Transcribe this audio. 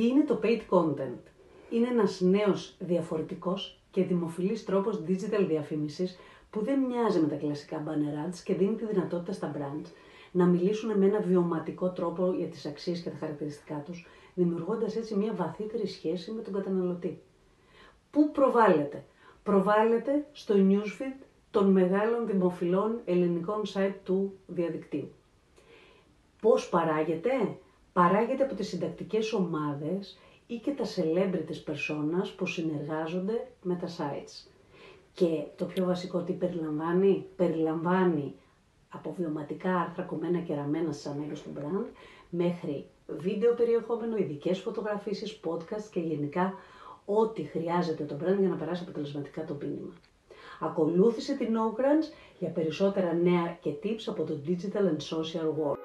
Τι είναι το paid content? Είναι ένας νέος διαφορετικός και δημοφιλής τρόπος digital διαφήμισης που δεν μοιάζει με τα κλασικά banner ads και δίνει τη δυνατότητα στα brands να μιλήσουν με ένα βιωματικό τρόπο για τις αξίες και τα χαρακτηριστικά τους, δημιουργώντας έτσι μια βαθύτερη σχέση με τον καταναλωτή. Πού προβάλλεται; Προβάλλεται στο newsfeed των μεγάλων δημοφιλών ελληνικών site του διαδικτύου. Πώς παράγεται; Παράγεται από τις συντακτικές ομάδες ή και τα celebrities personas που συνεργάζονται με τα sites. Και το πιο βασικό τι περιλαμβάνει, περιλαμβάνει από βιωματικά άρθρα κομμένα και ραμμένα στις ανάγκες του brand, μέχρι βίντεο περιεχόμενο, ειδικές φωτογραφίσεις, podcast και γενικά ό,τι χρειάζεται το brand για να περάσει αποτελεσματικά το μήνυμα. Ακολούθησε την Ogrants για περισσότερα νέα και tips από το Digital and Social World.